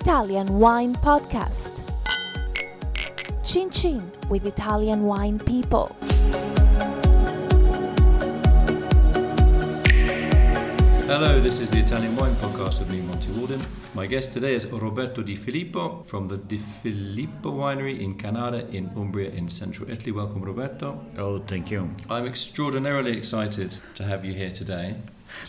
Italian Wine Podcast. Chin Chin with Italian wine people. Hello, this is the Italian Wine Podcast with me, Monty Waldin. My guest today is Roberto Di Filippo from the Di Filippo Winery in Cannara in Umbria in central Italy. Welcome, Roberto. Oh, thank you. I'm extraordinarily excited to have you here today.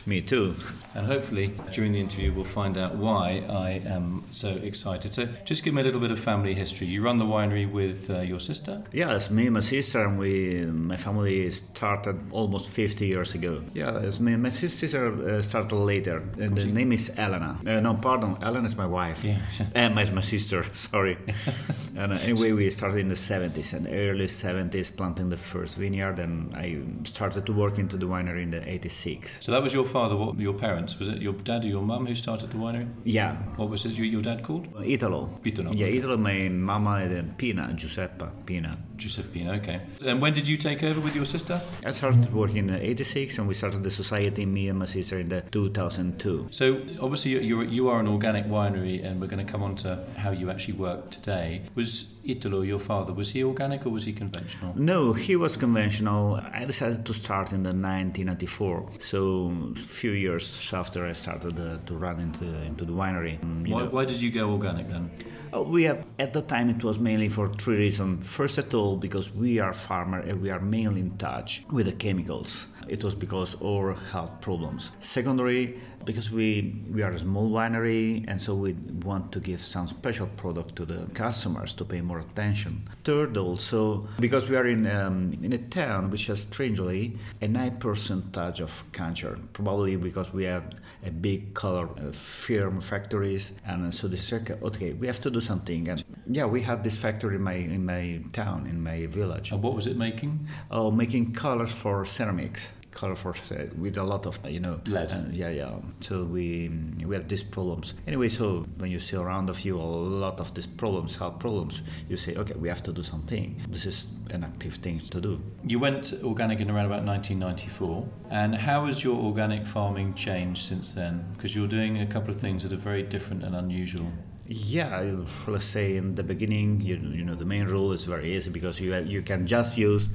Me too. And hopefully, during the interview, we'll find out why I am so excited. So, just give me a little bit of family history. You run the winery with uh, your sister? Yeah, it's me and my sister, and we, my family started almost 50 years ago. Yeah, it's me. And my sister uh, started later, and the name is Elena. Uh, no, pardon, Elena is my wife. Yeah. Emma is my sister. Sorry. and uh, anyway, we started in the 70s and early 70s, planting the first vineyard, and I started to work into the winery in the 86. So, that was your father, what, your parents? Was it your dad or your mum who started the winery? Yeah, What was his, your, your dad called? Italo. Italo, Yeah, okay. Italo. My mama and Pina, Giuseppa Pina. Giuseppina, okay. And when did you take over with your sister? I started working in '86, and we started the society, me and my sister, in the 2002. So obviously you- you're, you are an organic winery, and we're going to come on to how you actually work today. Was Italo your father? Was he organic or was he conventional? No, he was conventional. I decided to start in the 1994, so a few years after I started uh, to run into into the winery. Why, why did you go organic then? Uh, We have, at the time it was mainly for three reasons. First of all, because we are farmer and we are mainly in touch with the chemicals. It was because of our health problems. Secondary, because we we are a small winery and so we want to give some special product to the customers to pay more attention. Third, also because we are in um, in a town which has strangely a nine percentage of cancer. Probably because we have a big color uh, firm factories and so this is okay, okay we have to do something and yeah we had this factory in my in my town in my village And what was it making? oh making colors for ceramics color for with a lot of you know uh, yeah yeah so we we have these problems anyway so when you see around of you a lot of these problems health problems you say okay we have to do something this is an active thing to do You went organic in around about 1994. And how has your organic farming changed since then? Because you're doing a couple of things that are very different and unusual. Yeah, let's say in the beginning, you, you know, the main rule is very easy because you you can just use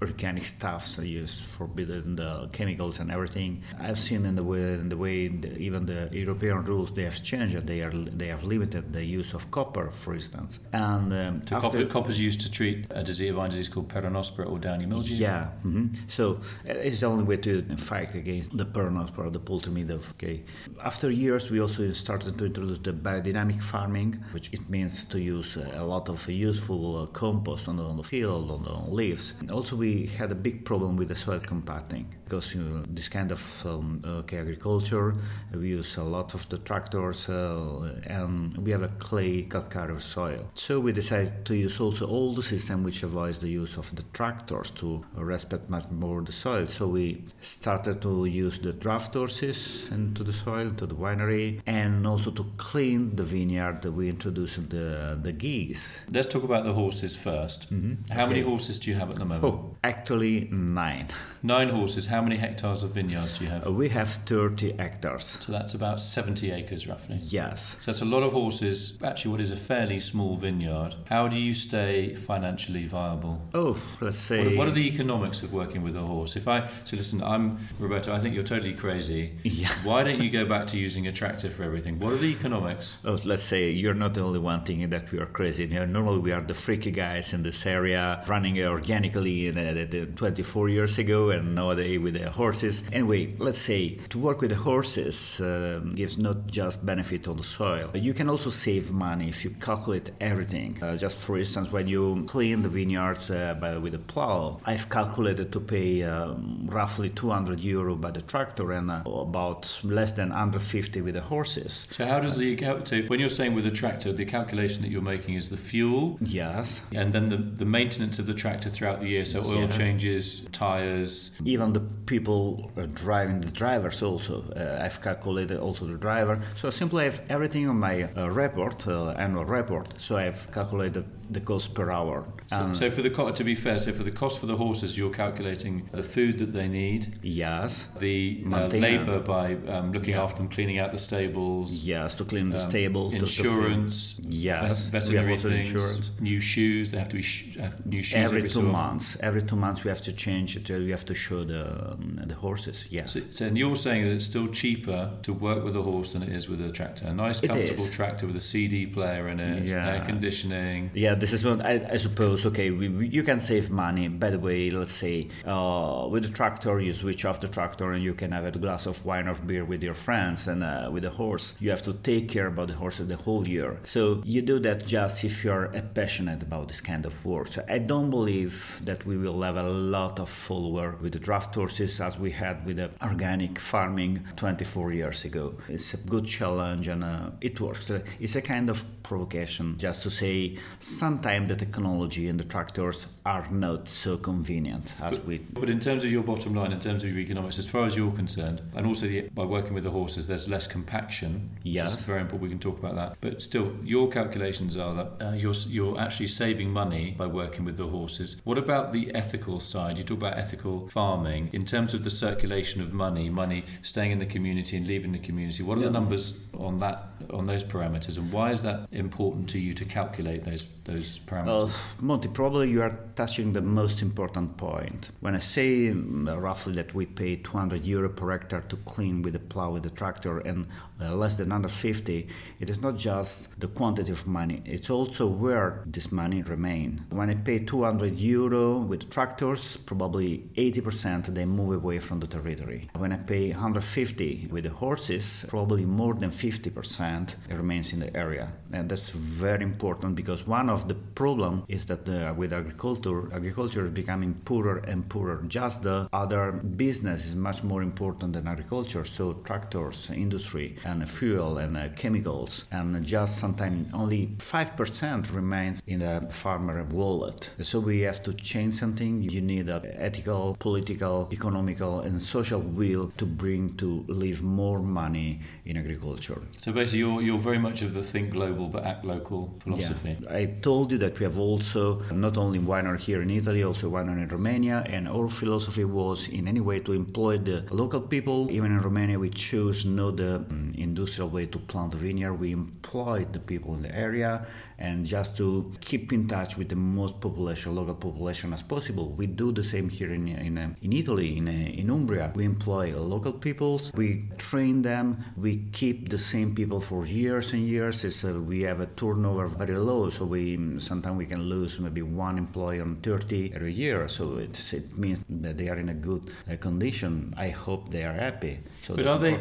organic stuff, so you forbidden the chemicals and everything. I've seen in the way, in the way the, even the European rules they have changed. They are they have limited the use of copper, for instance. And um, So after copper, is used to treat a disease, a disease called peronospora or downy mildew. yeah, hmm so uh, it's the only way to fight against the peronospora, the polymidov. Okay. After years, we also started to introduce the biodynamic farming, which it means to use a lot of useful uh, compost on the, field, on the leaves. Also, we had a big problem with the soil compacting because you know, this kind of um, okay, agriculture, we use a lot of the tractors uh, and we have a clay calcareous soil. So we decided to use also all the system which avoids the use of the tractors to respect much more the soil. So we started to use the draft horses into the soil, into the winery, and also to clean the vineyard. That we introduced the the geese. Let's talk about the horses 1st mm-hmm. How many horses do you have at the moment? Oh, actually nine. Nine horses. How many hectares of vineyards do you have? We have 30 hectares. So that's about 70 acres roughly. Yes. So that's a lot of horses. Actually, what is a fairly small vineyard. How do you stay financially viable? Oh, let's say. What, what are the economics of working with a horse? If I so listen, I'm Roberto. I think you're totally crazy. Yeah. Why don't you go back to using a tractor for everything? What are the economics? Oh, let's say you're not the only one thinking that we are crazy. You know, normally we are the freaky guys in this area, running organically in, uh, 24 years ago, and nowadays with the horses. Anyway, let's say to work with the horses um gives not just benefit on the soil. You can also save money if you calculate everything. Uh, just for instance, when you clean the vineyards uh, by, with a plow, I've calculated to pay um, roughly 200 euro by the tractor and uh, about less than 150 with the horses. So how does the so when you're saying with a tractor, the calculation that you're making is the fuel Yes, and then the, the maintenance of the tractor throughout the year. So oil Yeah. changes, tires. even the people uh, driving the drivers also. Uh, I've calculated also the driver. So simply I have everything on my uh, report, uh, annual report. So I've calculated the cost per hour. So, so for the co- to be fair, so for the cost for the horses, you're calculating the food that they need, yes, the uh, labour by um, looking Yeah. after them, cleaning out the stables, yes, to clean the um, stables, to- insurance, Yes, vet- we have veterinary things, insurance. new shoes. They have to be sh- have new shoes every, every, two months. Every two months, we have to change it. uh, We have to show the um, the horses. Yes, So, so and you're saying that it's still cheaper to work with a horse than it is with a tractor. A nice, comfortable tractor with a CD player in it, Yeah. air conditioning. Yeah, this is what I, I suppose. Okay, we, we, you can save money. By the way, let's say uh, with the tractor, you switch off the tractor and you can have a glass of wine or beer with your friends. And uh, with the horse, you have to take care about the horse the whole year. So you do that just if you're passionate about this kind of work. So I don't believe that we will have a lot of follower with the draft horses as we had with the organic farming 24 years ago. It's a good challenge and uh, it works. It's a kind of provocation just to say sometimes the technology and the tractors are not so convenient as we. But in terms of your bottom line, in terms of your economics, as far as you're concerned, and also the, by working with the horses, there's less compaction. Yes. very important. We can talk about that. But still, your calculations are that uh, you're you're actually saving money by working with the horses. What about the ethical side? You talk about ethical farming in terms of the circulation of money, money staying in the community and leaving the community. What are the numbers on that on those parameters, and why is that important to you to calculate those those parameters? Uh, Monty, probably you are touching the most important point. When I say um, roughly that we pay 200 euro per hectare to clean with the plow with the tractor and uh, less than 150, it is not just the quantity of money, it's also where this money remain. When I pay 200 euro with tractors, probably 80% they move away from the territory. When I pay 150 with the horses, probably more than 50% remains in the area. And that's very important because one of the problem is that uh, with agriculture, agriculture is becoming poorer and poorer. Just the other business is much more important than agriculture. So tractors, industry, and fuel and uh, chemicals, and just sometimes only 5% remains in the farmer wallet. So we have to change something. You need a ethical, political, economical, and social will to bring to leave more money in agriculture. So basically, you're you're very much of the think global but act local philosophy. Yeah. I told you that we have also not only winery here in Italy, also winery in Romania, and our philosophy was in any way to employ the local people. Even in Romania, we choose not the mm, industrial way to plant the vineyard. We employ the people in the area, and just to keep in touch with the most population, local population as possible. We do the same here in in, uh, in Italy, in uh, in Umbria. We employ local peoples. We train them. We keep the same people for years and years. It's, uh, we have a turnover very low, so we sometimes we can lose maybe one employee on 30 every year. So it, it means that they are in a good uh, condition. I hope they are happy. So But are they?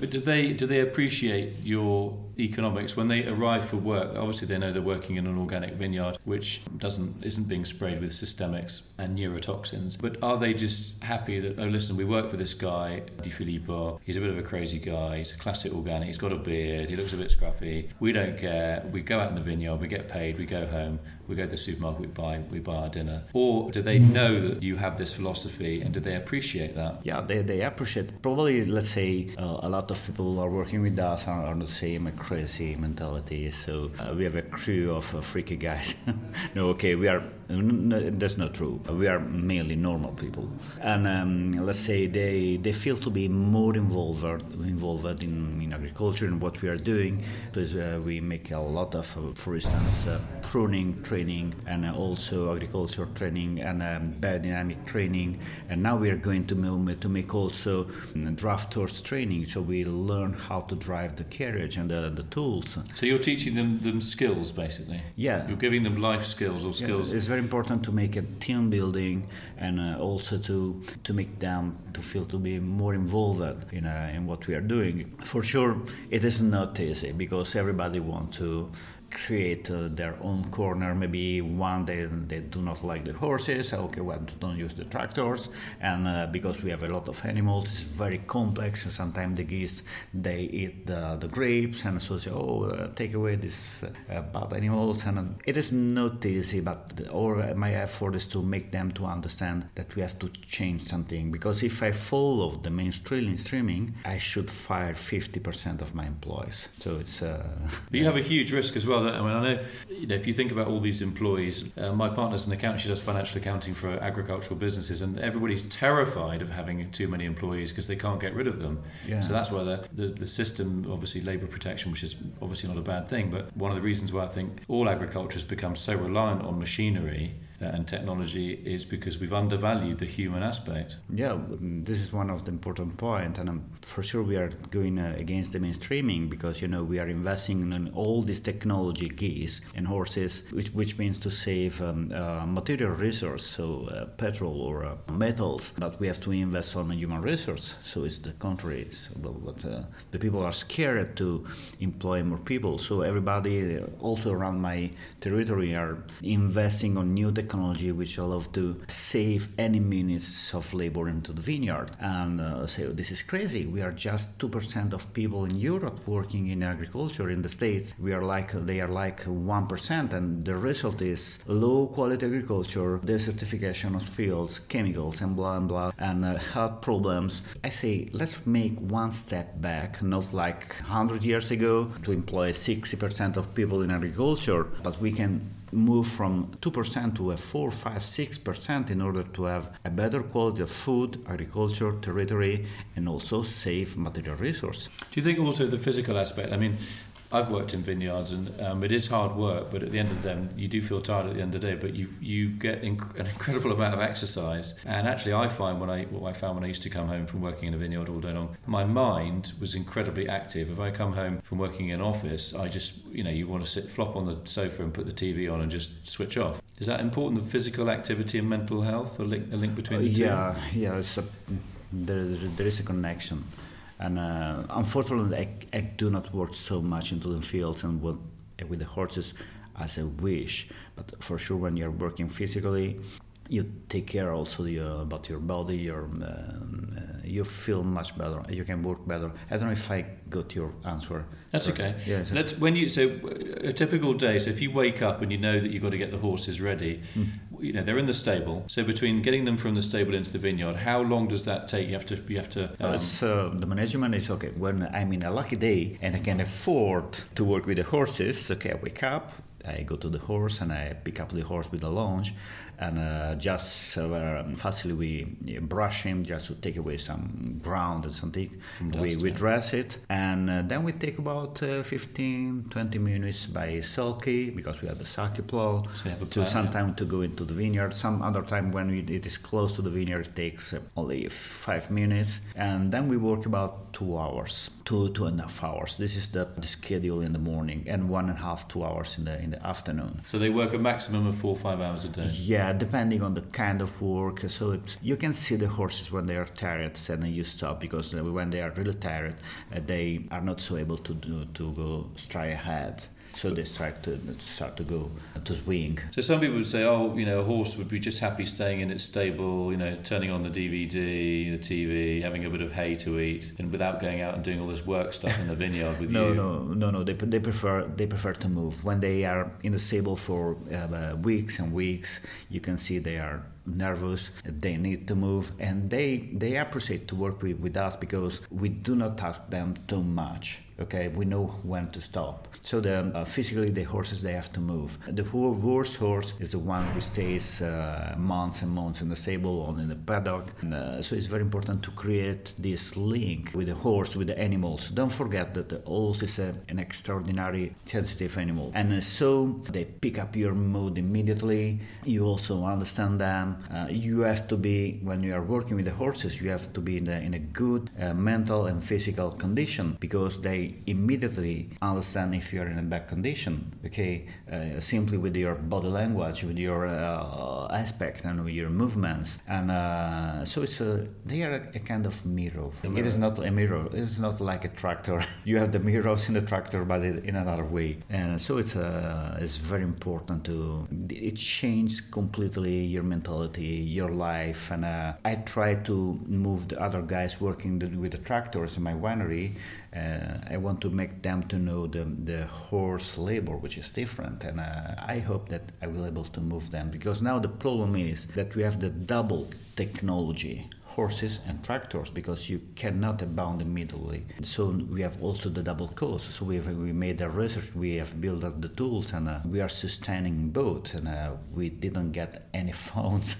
But do they? Do they appreciate your when they arrive for work? Obviously, they know they're working in an organic vineyard, which doesn't isn't being sprayed with systemics and neurotoxins. But are they just happy that oh, listen, we work for this guy Di Filippo. He's a bit of a crazy guy. He's a classic organic. He's got a beard. He looks a bit scruffy. We don't care. We go out in the vineyard. We get paid. We go home. We go to the supermarket. We buy. We buy our dinner. Or do they know that you have this philosophy, and do they appreciate that? Yeah, they, they appreciate. Probably, let's say, uh, a lot of people are working with us are, are the same crazy mentality. So uh, we have a crew of uh, freaky guys. no, okay, we are. That's not true. We are mainly normal people, and um, let's say they they feel to be more involved involved in, in agriculture and what we are doing. Because uh, we make a lot of, uh, for instance, uh, pruning training and uh, also agriculture training and um, biodynamic training. And now we are going to make, to make also um, draft horse training, so we learn how to drive the carriage and the, the tools. So you're teaching them, them skills, basically. Yeah. You're giving them life skills or Yeah, skills. it's important to make a team building and uh, also to to make them to feel to be more involved in uh, in what we are doing. For sure, it is not easy because everybody wants to create uh, their own corner. Maybe one day they do not like the horses. Okay, well, don't use the tractors. And uh, because we have a lot of animals, it's very complex. And sometimes the geese they eat the, the grapes, and so say, oh, uh, take away these uh, bad animals. And uh, it is not easy, but or my effort is to make them to understand that we have to change something. Because if I follow the mainstream streaming, I should fire 50% of my employees. So it's. Uh, But you have a huge risk as well. I mean, I know, you know, if you think about all these employees, uh, my partner's an accountant. She does financial accounting for agricultural businesses, and everybody's terrified of having too many employees because they can't get rid of them. Yeah. So that's why the, the, the system, obviously, labour protection, which is obviously not a bad thing, but one of the reasons why I think all agriculture has become so reliant on machinery and technology is because we've undervalued the human aspect. Yeah, this is one of the important points, and um, for sure we are going uh, against the mainstreaming because you know we are investing in all these technology keys and horses, which which means to save um, uh, material resource, so uh, petrol or uh, metals, but we have to invest on human resource. So it's the contrary. Well, but uh, the people are scared to employ more people. So everybody, also around my territory, are investing on new technology technology which allows to save any minutes of labor into the vineyard. And uh, say, so this is crazy. We are just 2% of people in Europe working in agriculture in the States. We are like, they are like 1%. And the result is low quality agriculture, desertification of fields, chemicals, and blah, and blah, and uh, health problems. I say, let's make one step back, not like 100 years ago to employ 60% of people in agriculture, but we can move from 2% to a 4, 5, 6% in order to have a better quality of food, agriculture, territory, and also save material resource. Do you think also the physical aspect? I mean, I've worked in vineyards and um, it is hard work, but at the end of the day, you do feel tired at the end of the day, but you you get inc- an incredible amount of exercise. And actually, I find when I what I found when I used to come home from working in a vineyard all day long, my mind was incredibly active. If I come home from working in an office, I just you know you want to sit flop on the sofa and put the TV on and just switch off. Is that important? The physical activity and mental health, a link, a link between the two? Yeah, yeah, there, there is a connection. And uh, unfortunately, I, I, do not work so much into the fields and with, with the horses as I wish. But for sure, when you're working physically, you take care also uh, about your body. Your um, uh, you feel much better. You can work better. I don't know if I got your answer. That's okay. Yeah, so Let's when you so a typical day. So if you wake up and you know that you've got to get the horses ready, mm. You know they're in the stable. So between getting them from the stable into the vineyard, how long does that take? You have to you have to. Um... Uh, the management is okay. When I'm in a lucky day and I can afford to work with the horses, okay, I wake up, I go to the horse and I pick up the horse with the launch and uh, just uh, fastly we brush him just to take away some ground and something. Dust, we, we dress it and uh, then we take about uh, 15 20 minutes by sulky because we have the sulky plow so to some yeah. to go into the vineyard. Some other time when we, it is close to the vineyard it takes uh, only five minutes and then we work about two hours, two two and a half hours. This is the, the schedule in the morning and one and a half two hours in the in the afternoon. So they work a maximum of four or five hours a day. Yeah depending on the kind of work. So it's, you can see the horses when they are tired and then you stop because when they are really tired, uh, they are not so able to do, to go straight ahead so they start to start to go to swing. So some people would say, oh, you know, a horse would be just happy staying in its stable, you know, turning on the DVD, the TV, having a bit of hay to eat, and without going out and doing all this work stuff in the vineyard with no, you. No, no, no, no. They, they prefer they prefer to move when they are in the stable for uh, weeks and weeks. You can see they are nervous they need to move and they they appreciate to work with, with us because we do not ask them too much okay we know when to stop. So the uh, physically the horses they have to move. The worst horse is the one who stays uh, months and months in the stable or in the paddock. And, uh, so it's very important to create this link with the horse with the animals. Don't forget that the horse is a, an extraordinary sensitive animal. And uh, so they pick up your mood immediately. You also understand them. Uh, you have to be when you are working with the horses you have to be in, the, in a good uh, mental and physical condition because they immediately understand if you are in a bad condition okay? Uh, simply with your body language with your uh, aspect and with your movements. And uh, so it's a they are a, a kind of mirror it is not a mirror. It is not like a tractor. You have the mirrors in the tractor but in another way. And so it's uh, it's very important to it changes completely your mentality your life. And uh, I try to move the other guys working the, with the tractors in my winery. Uh, I want to make them to know the, the horse labor, which is different. And uh, I hope that I will able to move them because now the problem is that we have the double technology horses and tractors because you cannot abound immediately. So we have also the double cost. So we have, we made a research, we have built up the tools, and uh, we are sustaining both. And uh, we didn't get any funds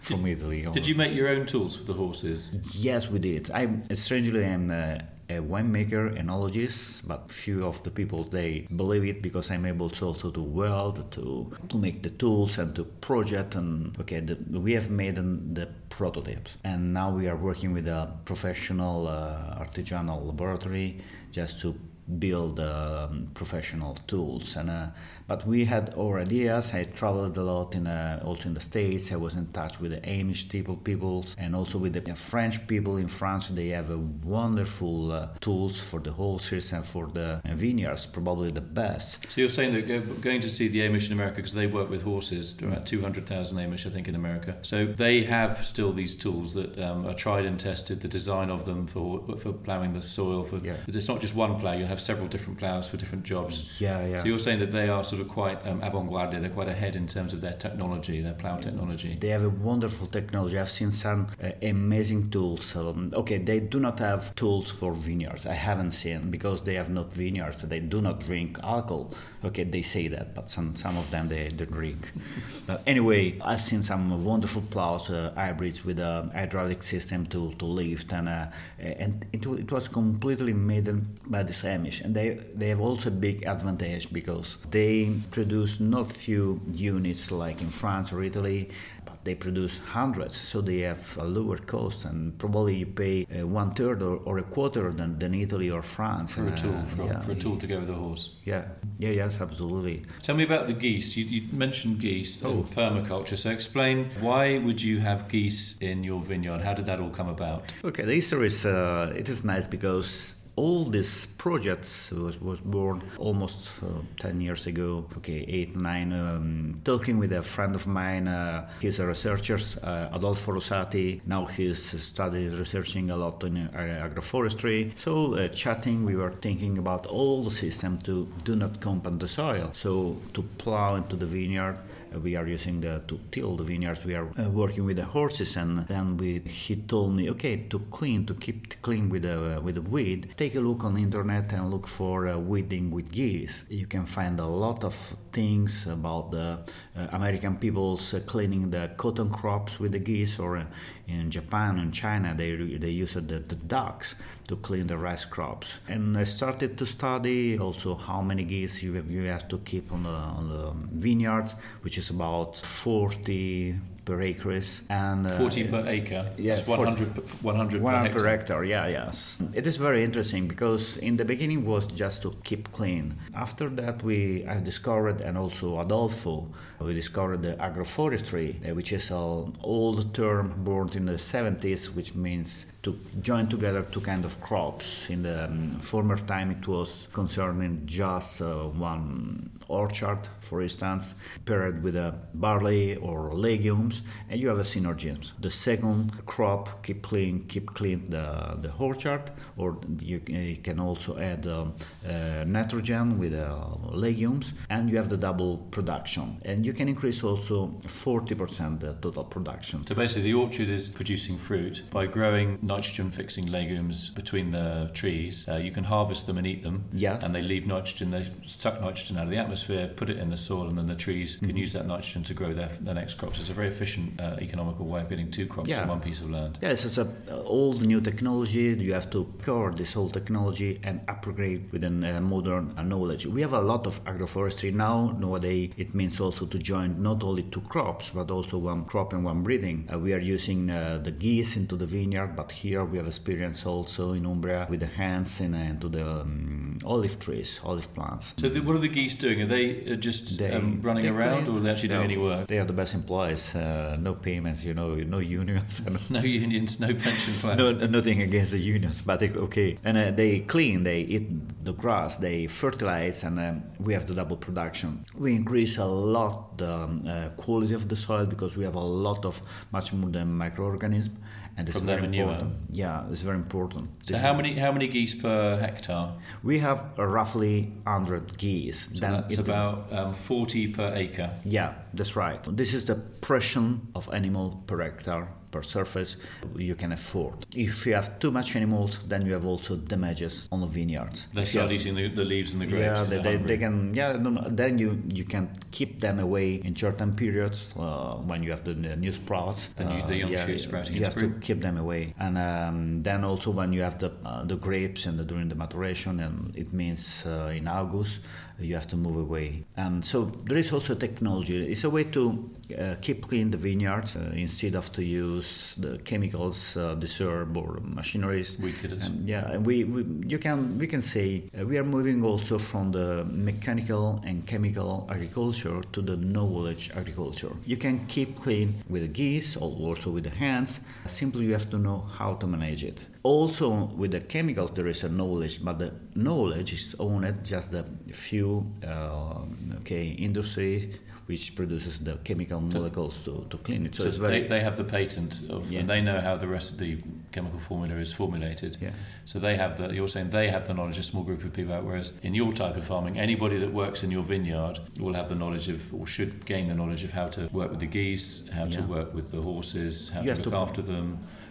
from did, Italy. Did you make your own tools for the horses? Yes, we did. I strangely I'm. Uh, a winemaker, enologist, but few of the people they believe it because I'm able to also to weld, to to make the tools and to project and okay, the, we have made an, the prototypes. And now we are working with a professional uh, artisanal laboratory just to build um, professional tools. And uh, but we had our ideas i traveled a lot in uh, also in the states i was in touch with the amish people peoples and also with the french people in france. They have a wonderful uh, tools for the horses and for the vineyards probably the best. So you're saying that going to see the amish in america because they work with horses about 200000 amish i think in america. So they have still these tools that um, are tried and tested the design of them for for plowing the soil for yeah. it's not just one plow you have several different plows for different jobs. Yeah yeah. So you're saying that they are sort of quite um, avant-garde. They're quite ahead in terms of their technology, their plough technology. They have a wonderful technology. I've seen some uh, amazing tools. Um, okay, they do not have tools for vineyards. I haven't seen because they have not vineyards. They do not drink alcohol. Okay, they say that, but some some of them they, they drink. uh, anyway, I've seen some wonderful plows, uh, hybrids with a hydraulic system to, to lift, and uh, and it, it was completely made by the Amish. And they they have also a big advantage because they produce not few units like in France or Italy, but they produce hundreds, so they have a lower cost, and probably you pay uh, one third or, or, a quarter than, than Italy or France for a tool uh, for, yeah. for, a tool to go with a horse. Yeah, yeah, yes, absolutely. Tell me about the geese. You, you mentioned geese oh. permaculture. So explain why would you have geese in your vineyard? How did that all come about? Okay, the history is uh, it is nice because all these projects was, was born almost uh, 10 years ago. Okay 8 9 um, talking with a friend of mine uh, he's a researcher uh, adolfo rosati. Now he's studied researching a lot in uh, agroforestry. So uh, chatting we were thinking about all the system to do not compound the soil. So to plow into the vineyard we are using the to till the vineyards. We are uh, working with the horses, and then we he told me, okay, to clean, to keep clean with the uh, with the weed, take a look on the internet and look for uh, weeding with geese. You can find a lot of things about the uh, American people's uh, cleaning the cotton crops with the geese, or uh, in Japan and China they they use the, the ducks to clean the rice crops. And I started to study also how many geese you have, you have to keep on the on the vineyards, which is about 40 per acres and uh, 40 per acre. Yes yeah, 100, 100, 100 per, per hectare. yeah yes it is very interesting because in the beginning was just to keep clean. After that we i discovered and also adolfo we discovered the agroforestry uh, which is an old term born in the 70s which means to join together two kind of crops. In the um, former time, it was concerning just uh, one orchard, for instance, paired with a barley or legumes, and you have a synergy. The second crop keep clean, keep clean the, the orchard, or you, you can also add um, uh, nitrogen with uh, legumes, and you have the double production. And you can increase also 40% the total production. So basically, the orchard is producing fruit by growing nitrogen fixing legumes between the trees. Uh, you can harvest them and eat them. Yeah. And they leave nitrogen, they suck nitrogen out of the atmosphere, put it in the soil, and then the trees mm-hmm. can use that nitrogen to grow their, their next crops. It's a very efficient, uh, economical way of getting two crops yeah. on one piece of land. Yes, it's a old new technology. You have to core this whole technology and upgrade within uh, modern knowledge. We have a lot of agroforestry now. Nowadays, it means also to join not only two crops, but also one crop and one breeding. Uh, we are using uh, the geese into the vineyard, but here we have experience also in Umbria with the hands and to the um, olive trees, olive plants. So, the, what are the geese doing? Are they uh, just they, um, running around, or are they actually no, doing any work? They are the best employees. Uh, no payments, you know, no unions. no unions, no pension plan. no, nothing against the unions, but okay. And uh, they clean, they eat the grass, they fertilize, and um, we have the double production. We increase a lot the um, uh, quality of the soil because we have a lot of much more than microorganisms and it's very important. Yeah, it's very important. So how many how many geese per hectare? We have roughly hundred geese. So that's about um, forty per acre. Yeah, that's right. This is the pressure of animal per hectare per surface you can afford. If you have too much animals, then you have also damages on the vineyards. They start eating the, the leaves and the grapes. yeah, they, they're they, can. Yeah, no, no, then you you can keep them away in certain periods uh, when you have the, the new sprouts. The new- the young yeah, shoots sprouting You have spring. to keep them away, and um, then also when you have the uh, the grapes and the, during the maturation, and it means uh, in August you have to move away. And so there is also technology. It's a way to uh, keep clean the vineyards uh, instead of to use the chemicals, uh, herb or machineries. Killers. And yeah, and we, we you can we can say uh, we are moving also from the mechanical and chemical agriculture to the knowledge agriculture. You can keep clean with the geese or also with the hands. Simply, you have to know how to manage it. Also, with the chemicals, there is a knowledge, but the knowledge is owned just the few uh, okay industry which produces the chemical molecules to, to clean it. So, So they, they have the patent of, Yeah. and they know how the rest of the chemical formula is formulated. yeah. So they have the. You're saying they have the knowledge. A small group of people out. Whereas in your type of farming, anybody that works in your vineyard will have the knowledge of, or should gain the knowledge of how to work with the geese, how to work with the horses, how You to look to- after them.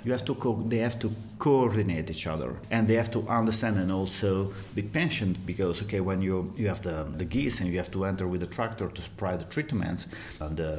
you have to co- they have to coordinate each other and they have to understand and also be patient because okay when you you have the, the geese and you have to enter with the tractor to spray the treatments and the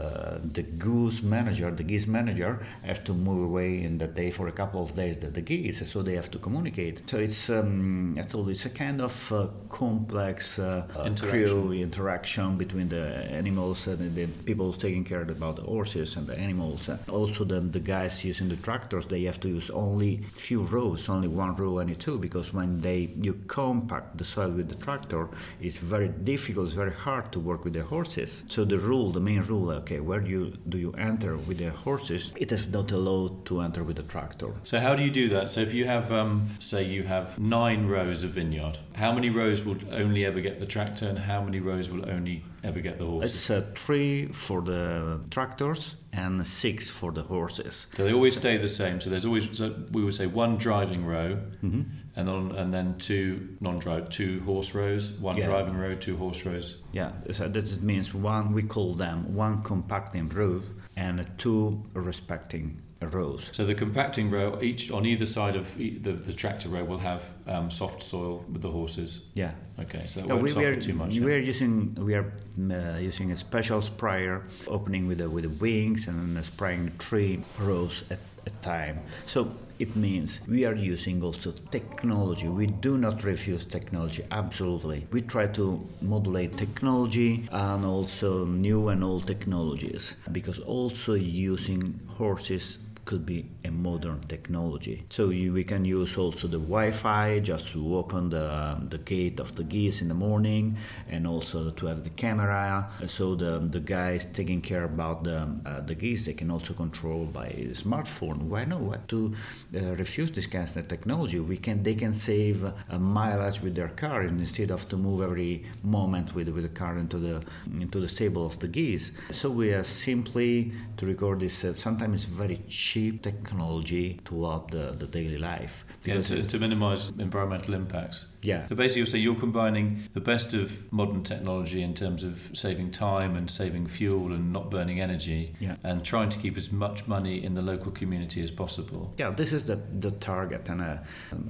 the goose manager the geese manager have to move away in the day for a couple of days the, the geese so they have to communicate so it's um, I told it's a kind of uh, complex uh, uh, Interaction. crew interaction between the animals and the people taking care about the horses and the animals. Also, the, the guys using the tractors, they have to use only few rows, only one row, any two, because when they you compact the soil with the tractor, it's very difficult, it's very hard to work with the horses. So the rule, the main rule, okay, where do you do you enter with the horses? It is not allowed to enter with the tractor. So how do you do that? So if you have, um, say, you have nine rows of vineyard, how many rows will only ever get the tractor, and how many rows will only ever get the horses? It's uh, three for the tractors and six for the horses. So they always stay the same. So there's always so we would say one driving row, Mm-hmm. and then and then two non-drive, two horse rows, one Yeah. driving row, two horse rows. Yeah, so that means one, we call them one compacting row and two respecting rows. So the compacting row, each on either side of e- the, the tractor row, will have um, soft soil with the horses. Yeah. Okay, so that No, won't we, we suffer are, too much. we yeah. are using we are uh, using a special sprayer opening with the with the wings and then spraying three rows at a time. So it means we are using also technology. We do not refuse technology absolutely. We try to modulate technology and also new and old technologies because also using horses could be a modern technology. So you, we can use also the Wi-Fi just to open the, um, the gate of the geese in the morning, and also to have the camera. So the the guys taking care about the uh, the geese, they can also control by smartphone. Why not? To uh, refuse this kind of technology? We can they can save a mileage with their car instead of to move every moment with with the car into the into the stable of the geese. So we are simply to record this. Uh, sometimes very cheap technology throughout the, the daily life. Yeah, to, to minimise environmental impacts. Yeah, So basically, you're saying you're combining the best of modern technology in terms of saving time and saving fuel and not burning energy, Yeah. and trying to keep as much money in the local community as possible. Yeah, this is the, the target, and uh,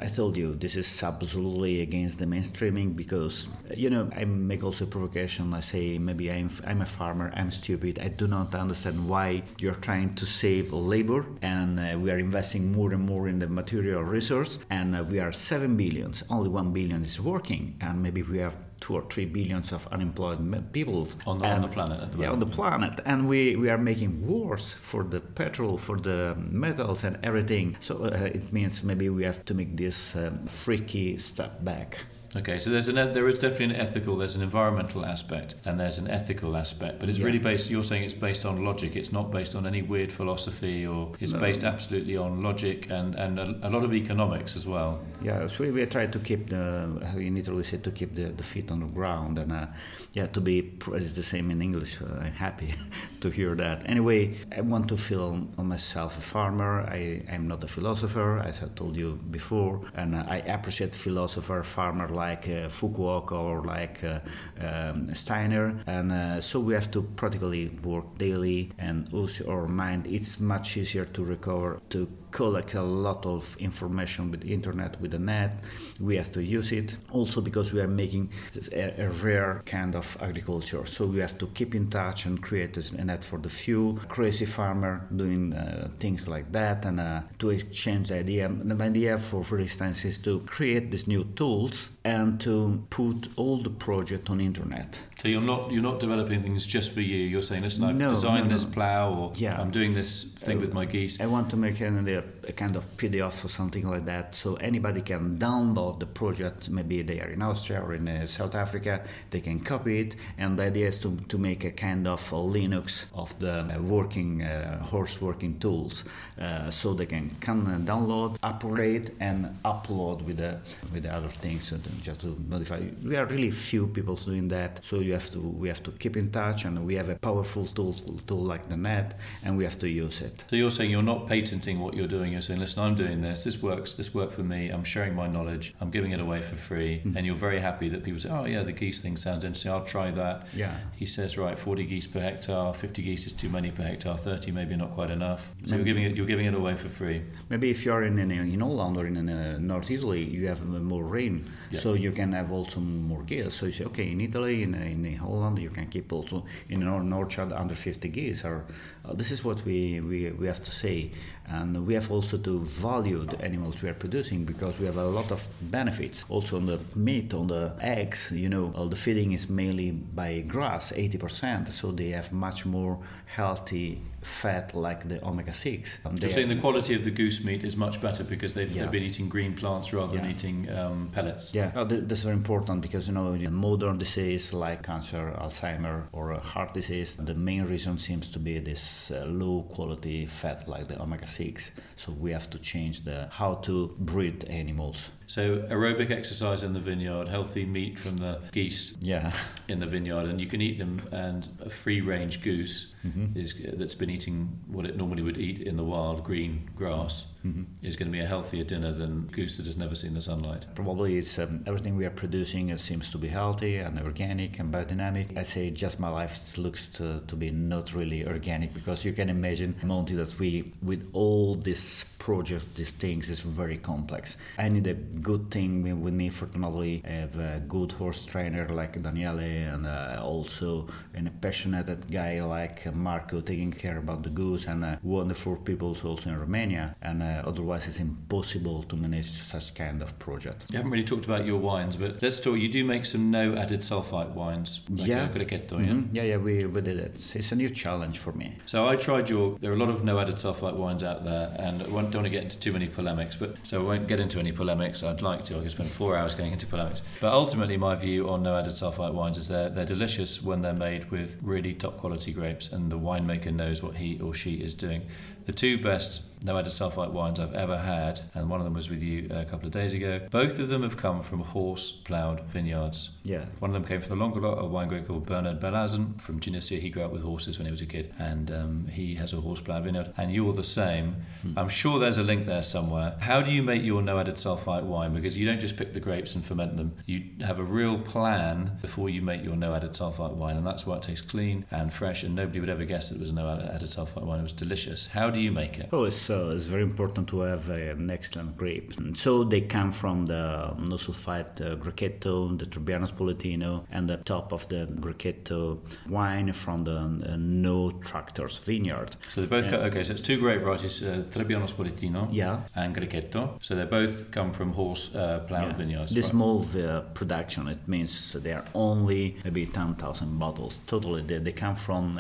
I told you this is absolutely against the mainstreaming because you know I make also provocation. I say maybe I'm I'm a farmer, I'm stupid, I do not understand why you're trying to save labor, and uh, we are investing more and more in the material resource, and uh, we are seven billions, only one billion is working, and maybe we have two or three billions of unemployed people On the, on the planet at the yeah, on the planet, and we, we are making wars for the petrol, for the metals, and everything. So uh, it means maybe we have to make this um, freaky step back. Okay, so there's an there is definitely an ethical, there's an environmental aspect, and there's an ethical aspect. But it's Yeah. really based. You're saying it's based on logic. It's not based on any weird philosophy, or it's No. based absolutely on logic and and a, a lot of economics as well. Yeah, so we, we try to keep the, in Italy we say to keep the, the feet on the ground, and uh, yeah, to be, it's the same in English. I'm happy to hear that. Anyway, I want to feel on myself a farmer. I, I'm not a philosopher, as I told you before, and uh, I appreciate philosopher, farmer like uh, Fukuoka or like uh, um, Steiner, and uh, so we have to practically work daily and also our mind. It's much easier to recover to collect a lot of information with internet, with the net. We have to use it also because we are making a, a rare kind of agriculture. So we have to keep in touch and create a net for the few. Crazy farmer doing uh, things like that and uh, to exchange the idea. The idea, for, for instance, is to create these new tools and to put all the project on internet. So you're not you're not developing things just for you. You're saying, listen, I've No, designed no, this plow, or Yeah. I'm doing this thing Uh, with my geese. I want to make a, a kind of PDF or something like that, so anybody can download the project. Maybe they are in Austria or in uh, South Africa, they can copy it. And the idea is to, to make a kind of a Linux of the uh, working uh, horse working tools, uh, so they can can uh, download, operate, and upload with the with the other things so just to modify. We are really few people doing that, so you have to we have to keep in touch, and we have a powerful tool tool like the net, and we have to use it. So you're saying you're not patenting what you're doing. You're saying, listen, I'm doing this. This works. This worked for me. I'm sharing my knowledge. I'm giving it away for free. Mm-hmm. And you're very happy that people say, oh yeah, the geese thing sounds interesting. I'll try that. Yeah. He says, right, 40 geese per hectare. 50 geese is too many per hectare. 30 maybe not quite enough. So you're giving it. You're giving it away for free. Maybe if you are in in, in Holland or in uh, North Italy, you have more rain, Yeah. So you can have also more geese. So you say, okay, in Italy, in, in Holland, you can keep also in an or- orchard under 50 geese. Or uh, this is what we, we we have to say, and we have also to value the animals we are producing because we have a lot of benefits. Also on the meat, on the eggs, you know, all the feeding is mainly by grass, 80%, so they have much more healthy fat like the omega 6. And You're saying the quality of the goose meat is much better because they've, Yeah. they've been eating green plants rather than eating um, pellets. Yeah, oh, th- that's very important because you know in modern disease like cancer, Alzheimer, or heart disease, the main reason seems to be this uh, low quality fat like the omega six. So we have to change the how to breed animals. So aerobic exercise in the vineyard, healthy meat from the geese Yeah, in the vineyard, and you can eat them. And a free-range goose Mm-hmm. is that's been eating what it normally would eat in the wild green grass Mm-hmm. is going to be a healthier dinner than goose that has never seen the sunlight. probably it's um, everything we are producing. It seems to be healthy and organic and biodynamic. I say just my life looks to, to be not really organic because you can imagine Monty that we with all these projects, these things is very complex. I need a good thing wi- with me for not only have a good horse trainer like Daniele and uh, also and a passionate guy like uh, Marco taking care about the goose and uh, wonderful people also in Romania. And uh, otherwise, it's impossible to manage such kind of project. You haven't really talked about your wines, but let's talk. You do make some no added sulfite wines, like Yeah. Grechetto, yeah? Mhm. Yeah, yeah, we, we did it. It's a new challenge for me. So I tried your. There are a lot of no added sulfite wines out there, and I don't want to get into too many polemics. But so I won't get into any polemics. I'd like to. I could spend four hours going into polemics. But ultimately, my view on no added sulfite wines is they're they're delicious when they're made with really top quality grapes, and the winemaker knows what he or she is doing. The two best no added sulfite wines I've ever had, and one of them was with you a couple of days ago. Both of them have come from horse ploughed vineyards. Yeah. One of them came from the Languedoc, a wine grape called Bernard Bellahsen from Tunisia. He grew up with horses when he was a kid, and um, he has a horse ploughed vineyard. And you're the same. I'm sure there's a link there somewhere. How do you make your no added sulfite wine? Because you don't just pick the grapes and ferment them. You have a real plan before you make your no added sulfite wine, and that's why it tastes clean and fresh. And nobody would ever guess that it was a no added sulfite wine. It was delicious. How do you make it? Oh, it's, uh, it's very important to have uh, an excellent grape. And so they come from the no sulfite uh, Grechetto, the Trebbiano Spoletino, and the top of the Grechetto wine from the uh, No Tractors vineyard. So they both co- okay. So it's two grape varieties: uh, Trebbiano Spoletino Yeah. and Grechetto. So they both come from horse uh, ploughed Yeah. vineyards. The right? small uh, production, it means they are only maybe 10,000 bottles. Totally, they, they come from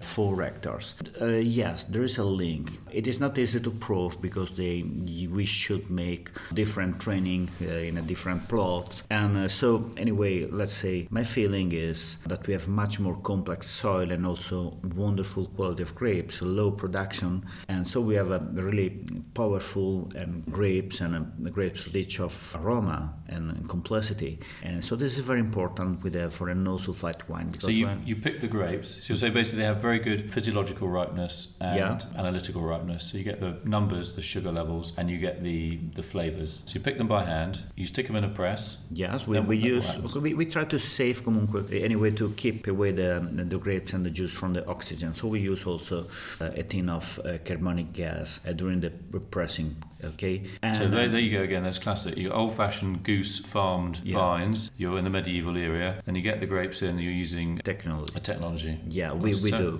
uh, four hectares. Uh, yes, there is a link. It is not easy to prove because they we should make different training uh, in a different plot. And uh, so, anyway, let's say my feeling is that we have much more complex soil and also wonderful quality of grapes, low production, and so we have a really powerful um, grapes and a, grapes rich of aroma and complexity. And so this is very important with a, for a no sulfite wine. So you, you pick the grapes. So you say basically they have very very good physiological ripeness and Yeah. analytical ripeness. So you get the numbers, the sugar levels, and you get the the flavors. So you pick them by hand. You stick them in a press. Yes, we, we use we, we try to save comunque anyway to keep away the the grapes and the juice from the oxygen. So we use also uh, a tin of uh, carbonic gas uh, during the pressing. Okay, and So there, uh, there you go again. That's classic. You old-fashioned goose farmed Yeah. vines. You're in the medieval area. and you get the grapes in. You're using technology. a technology. Yeah, we, we So- do.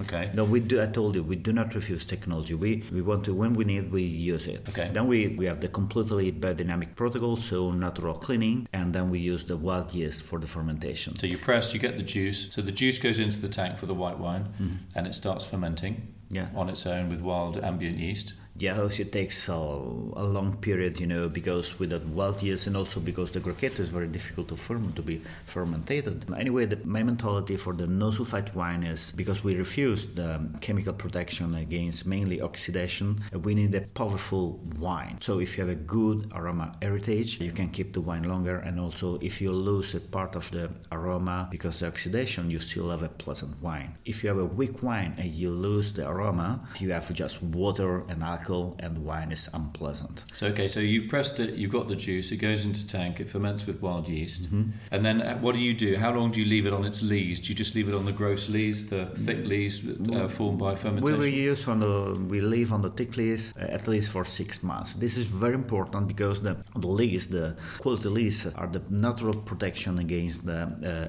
Okay. No, we do. I told you, we do not refuse technology. We we want to when we need, we use it. Okay. Then we, we have the completely biodynamic protocol, so natural cleaning, and then we use the wild yeast for the fermentation. So you press, you get the juice. So the juice goes into the tank for the white wine, Mm-hmm. and it starts fermenting Yeah. on its own with wild ambient yeast. Yeah, also it takes a, a long period, you know, because with that wild yeast and also because the Grechetto is very difficult to ferment, to be fermented. Anyway, the, my mentality for the no sulfite wine is because we refuse the chemical protection against mainly oxidation, we need a powerful wine. So if you have a good aroma heritage, you can keep the wine longer. And also, if you lose a part of the aroma because of oxidation, you still have a pleasant wine. If you have a weak wine and you lose the aroma, you have just water and alcohol, and the wine is unpleasant. So okay, so you've pressed it, you've got the juice, it goes into tank, it ferments with wild yeast, Mm-hmm. and then uh, what do you do? How long do you leave it on its lees? Do you just leave it on the gross lees, the thick lees uh, formed by We fermentation? will use on the we leave on the thick lees uh, at least for six months. This is very important because the the lees, the quality lees, are the natural protection against the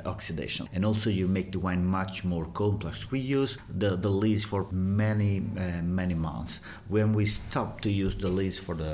uh, oxidation, and also you make the wine much more complex. We use the the lees for many uh, many months. When we stop to use the lees for the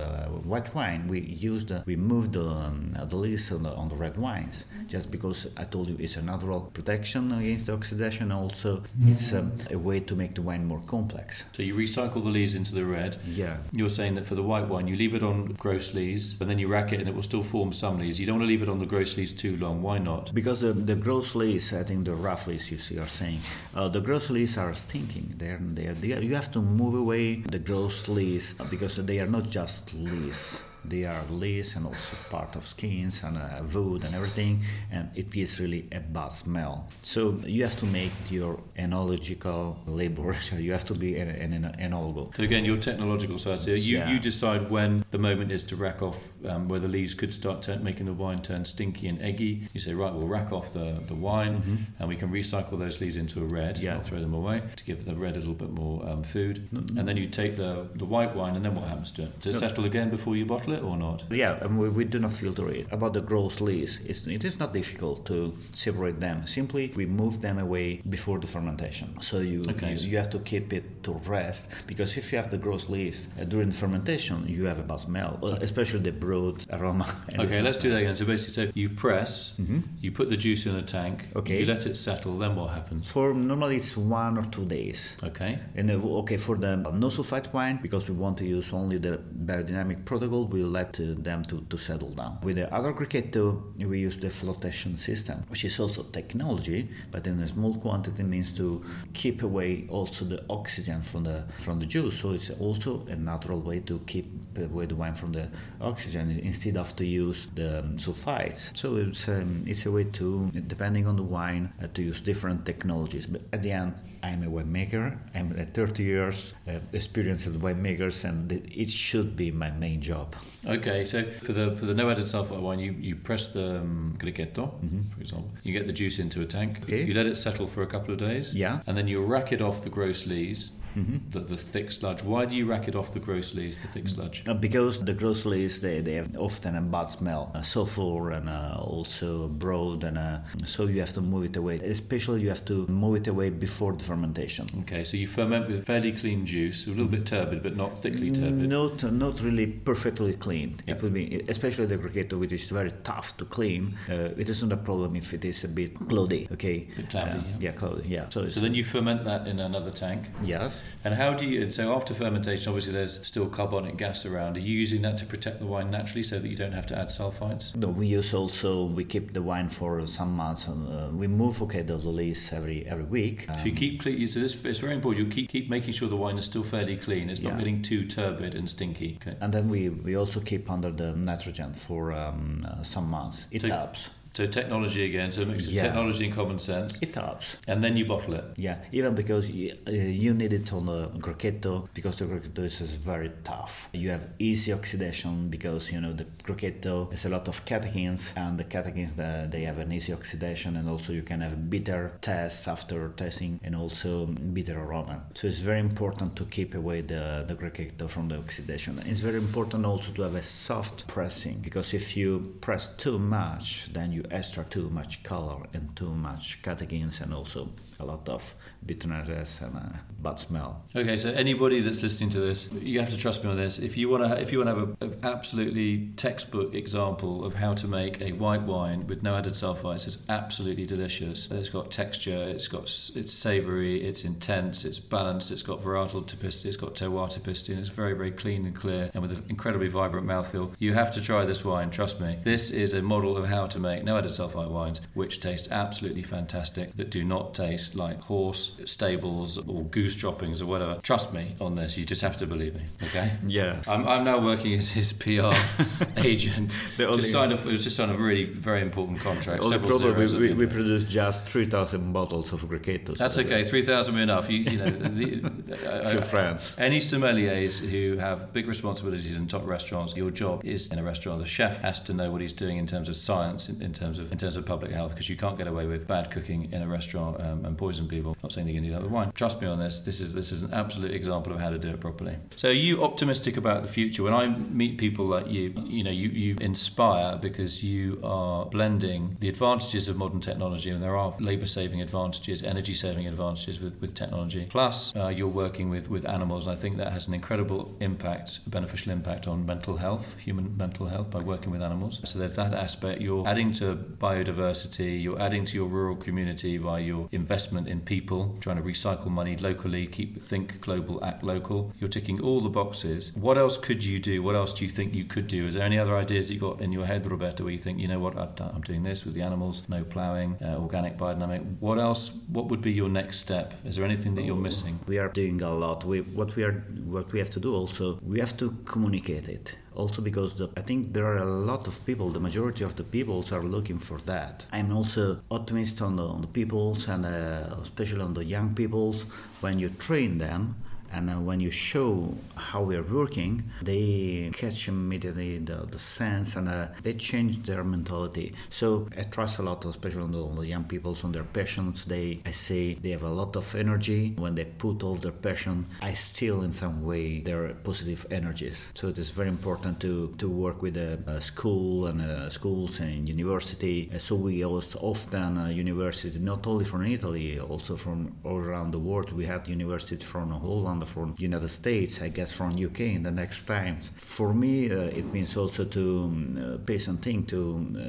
white wine, we use the we move the um, the lees on the, on the red wines just because I told you it's a natural protection against the oxidation. Also, it's um, a way to make the wine more complex. so you recycle the lees into the red. Yeah. You're saying that for the white wine, you leave it on gross lees, but then you rack it and it will still form some lees. You don't want to leave it on the gross lees too long. Why not? Because the, the gross leaves, I think the rough leaves you see are saying, uh, the gross leaves are stinking. They're, they're, they you have to move away the gross leaves because they are not just leaves. They are leaves and also part of skins and uh, wood and everything, and it gives really a bad smell. So you have to make your enological labor. So you have to be an, an, an. So again, your technological side. So you, Yeah. you decide when the moment is to rack off um, where the leaves could start turn, making the wine turn stinky and eggy. You say, right, we'll rack off the, the wine and we can recycle those leaves into a red. Mm-hmm. Yeah. Throw them away to give the red a little bit more um, food. And then you take the, the white wine and then what happens to it? Does it settle again before you bottle it or not? Yeah, and we, we do not filter it. About the gross leaves, it's, it is not difficult to separate them. Simply, we move them away before the fermentation. So you Okay. you, you have to keep it to rest because if you have the gross leaves uh, during the fermentation, you have a bad smell, uh, especially the broad aroma. Okay, let's do that again. So basically, so you press, you put the juice in a tank, Mm-hmm. Okay. you let it settle, then what happens? For normally it's one or two days. Okay. And uh, okay, for the no sulfite wine, because we want to use only the biodynamic protocol, we let uh, them to, to settle down. With the other Grechetto, we use the flotation system, which is also technology, but in a small quantity means to keep away also the oxygen from the from the juice. So it's also a natural way to keep away the wine from the oxygen instead of to use the um, sulfites. So it's um, it's a way to, depending on the wine, uh, to use different technologies. But at the end, I'm a winemaker. I'm a 30 years uh, experience as winemakers, and it should be my main job. Okay, so for the for the no added sulfite wine, you, you press the um, Grechetto, for example. You get the juice into a tank. Mm-hmm. Okay. You let it settle for a couple of days. Yeah. And then you rack it off the gross lees, Mm-hmm. the, the thick sludge. Why do you rack it off the gross lees, the thick sludge? Uh, because the gross leaves they, they have often a bad smell, uh, sulfur and uh, also broad, and uh, so you have to move it away. Especially you have to move it away before the fermentation. Okay, so you ferment with fairly clean juice, a little bit turbid, but not thickly turbid. Not not really perfectly clean. Yeah. It will be especially the Grechetto, which is very tough to clean. Uh, it is not a problem if it is a bit cloudy. Okay. Bit cloudy, Uh, yeah. yeah, cloudy. Yeah. So, So then you ferment that in another tank. yes. And how do you? And so after fermentation, obviously there's still carbonic gas around. Are you using that to protect the wine naturally, so that you don't have to add sulfites? No, we use also we keep the wine for some months. And, uh, we move okay the release every every week. So you keep clean. So this it's very important. You keep keep making sure the wine is still fairly clean. It's not Yeah. getting too turbid and stinky. Okay. and then we, we also keep under the nitrogen for um, uh, some months. It So- helps. So technology again, so a mix of Yeah. technology and common sense, It helps. and then you bottle it. Yeah, even because you, uh, you need it on the Grechetto because the Grechetto is very tough. You have easy oxidation because you know the Grechetto has a lot of catechins, and the catechins uh, they have an easy oxidation, and also you can have bitter taste after tasting, and also bitter aroma. So it's very important to keep away the the Grechetto from the oxidation. It's very important also to have a soft pressing because if you press too much, then you extract too much color and too much catechins, and also a lot of bitterness and a bad smell. Okay, so anybody that's listening to this, you have to trust me on this. If you want to, if you want to have an absolutely textbook example of how to make a white wine with no added sulfites, it's absolutely delicious. It's got texture, it's got, it's savoury, it's intense, it's balanced, it's got varietal typicity, it's got terroir typicity, and it's very, very clean and clear, and with an incredibly vibrant mouthfeel. You have to try this wine. Trust me. This is a model of how to make no added sulfite wines, which taste absolutely fantastic, that do not taste like horse stables or goose droppings or whatever. Trust me on this. You just have to believe me. Okay. Yeah. I'm, I'm now working as his PR agent. The just signed was just signed a really very important contract. Several problem we, we, we produce just 3,000 bottles of Grechettos. That's okay. Three thousand enough. You, you know, the, friends. Any sommeliers who have big responsibilities in top restaurants, your job is in a restaurant. The chef has to know what he's doing in terms of science, in, in terms of in terms of public health, because you can't get away with bad cooking in a restaurant um, and poison people. Not saying you can do that with wine. Trust me on this. This is this is an absolute example of how to do it properly. So, are you optimistic about the future? When I meet people like you, you know, you, you inspire because you are blending the advantages of modern technology, and there are labour-saving advantages, energy-saving advantages with, with technology. Plus, uh, you're working with, with animals, and I think that has an incredible impact, beneficial impact on mental health, human mental health, by working with animals. So there's that aspect. You're adding to biodiversity. You're adding to your rural community by your investment in people, trying to recycle money locally, keep think global, act local. You're ticking all the boxes. What else could you do? What else do you think you could do? Is there any other ideas you got in your head, Roberto, where you think, you know what, I've done, I'm doing this with the animals, no ploughing, uh, organic biodynamic. What else? What would be your next step? Is there anything that you're missing? We are doing a lot. We, what we are, what we have to do also, we have to communicate it. Also because the, I think there are a lot of people. The majority of the peoples are looking for that. I'm also optimist on the, on the peoples and uh, especially on the young peoples. When you train them, and uh, when you show how we are working, they catch immediately the, the sense and uh, they change their mentality. So I trust a lot, especially on the, young people, on their passions. They, I say, they have a lot of energy. When they put all their passion, I steal in some way their positive energies. So it is very important to, to work with a, a school and uh, schools and university. Uh, so we also often uh, university, not only from Italy, also from all around the world. We had universities from Holland, from United States, I guess from UK in the next times. For me, uh, it means also to um, uh, pay something to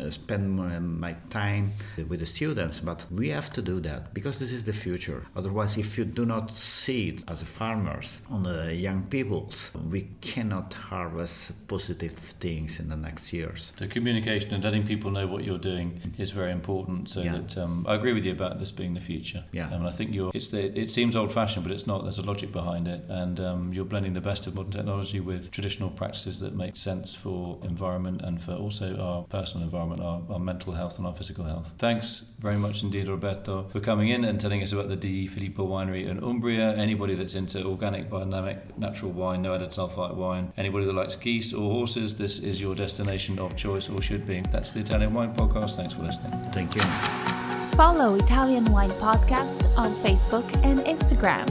uh, spend my, my time with the students. But we have to do that because this is the future. Otherwise, if you do not see it as farmers on the young peoples, we cannot harvest positive things in the next years. So communication and letting people know what you're doing is very important. So Yeah. that um, I agree with you about this being the future. Yeah. Um, and I think you're. It's the. It seems old-fashioned, but it's not. There's a logic behind it, and um, you're blending the best of modern technology with traditional practices that make sense for environment and for also our personal environment, our, our mental health and our physical health. Thanks very much indeed, Roberto, for coming in and telling us about the Di Filippo Winery in Umbria. Anybody that's into organic, biodynamic, natural wine, no added sulfite wine, anybody that likes geese or horses, this is your destination of choice or should be. That's the Italian Wine Podcast. Thanks for listening. Thank you. Follow Italian Wine Podcast on Facebook and Instagram.